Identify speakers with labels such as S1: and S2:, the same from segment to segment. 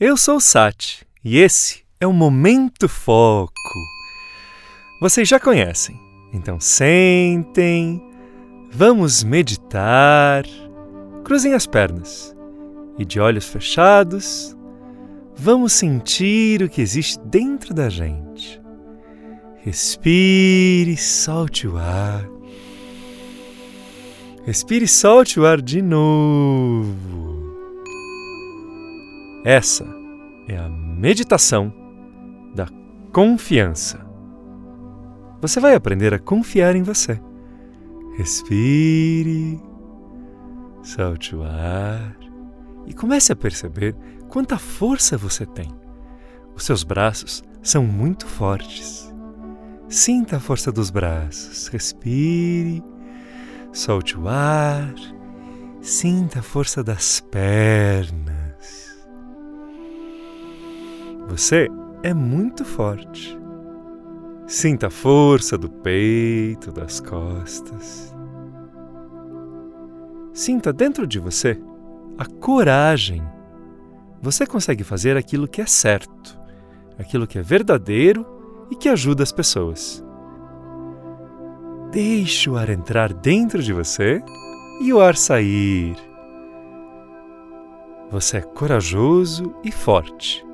S1: Eu sou o Sati e esse é o Momento Foco. Vocês já conhecem, então sentem, vamos meditar, cruzem as pernas e de olhos fechados, vamos sentir o que existe dentro da gente. Respire, solte o ar. Respire e solte o ar de novo. Essa é a meditação da confiança. Você vai aprender a confiar em você. Respire, solte o ar e comece a perceber quanta força você tem. Os seus braços são muito fortes. Sinta a força dos braços. Respire, solte o ar, sinta a força das pernas. Você é muito forte. Sinta a força do peito, das costas. Sinta dentro de você a coragem. Você consegue fazer aquilo que é certo, aquilo que é verdadeiro e que ajuda as pessoas. Deixe o ar entrar dentro de você e o ar sair. Você é corajoso e forte.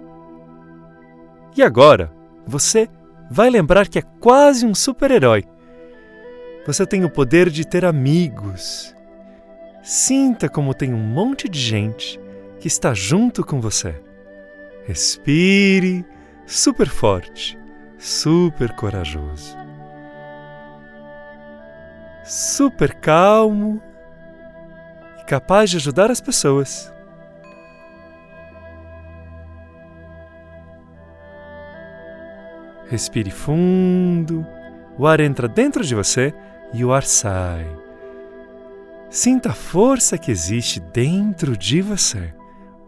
S1: E agora, você vai lembrar que é quase um super-herói. Você tem o poder de ter amigos. Sinta como tem um monte de gente que está junto com você. Respire super forte, super corajoso. Super calmo e capaz de ajudar as pessoas. Respire fundo, o ar entra dentro de você e o ar sai. Sinta a força que existe dentro de você,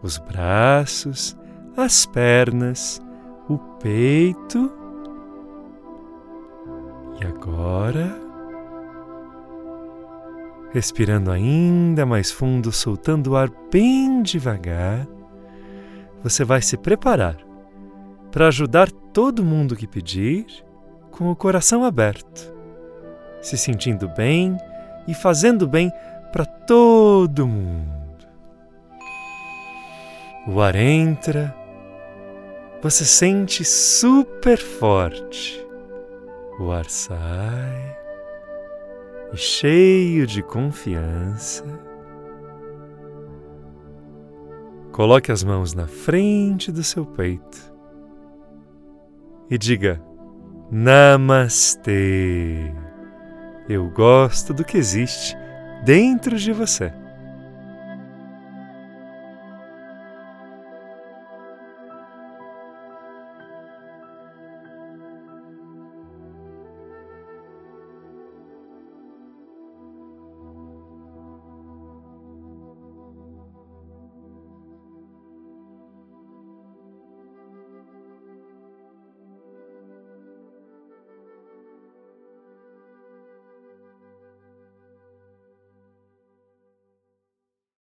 S1: os braços, as pernas, o peito. E agora, respirando ainda mais fundo, soltando o ar bem devagar, você vai se preparar para ajudar todo mundo que pedir com o coração aberto, se sentindo bem e fazendo bem para todo mundo. O ar entra, você sente super forte. O ar sai e cheio de confiança. Coloque as mãos na frente do seu peito e diga Namastê. Eu gosto do que existe dentro de você.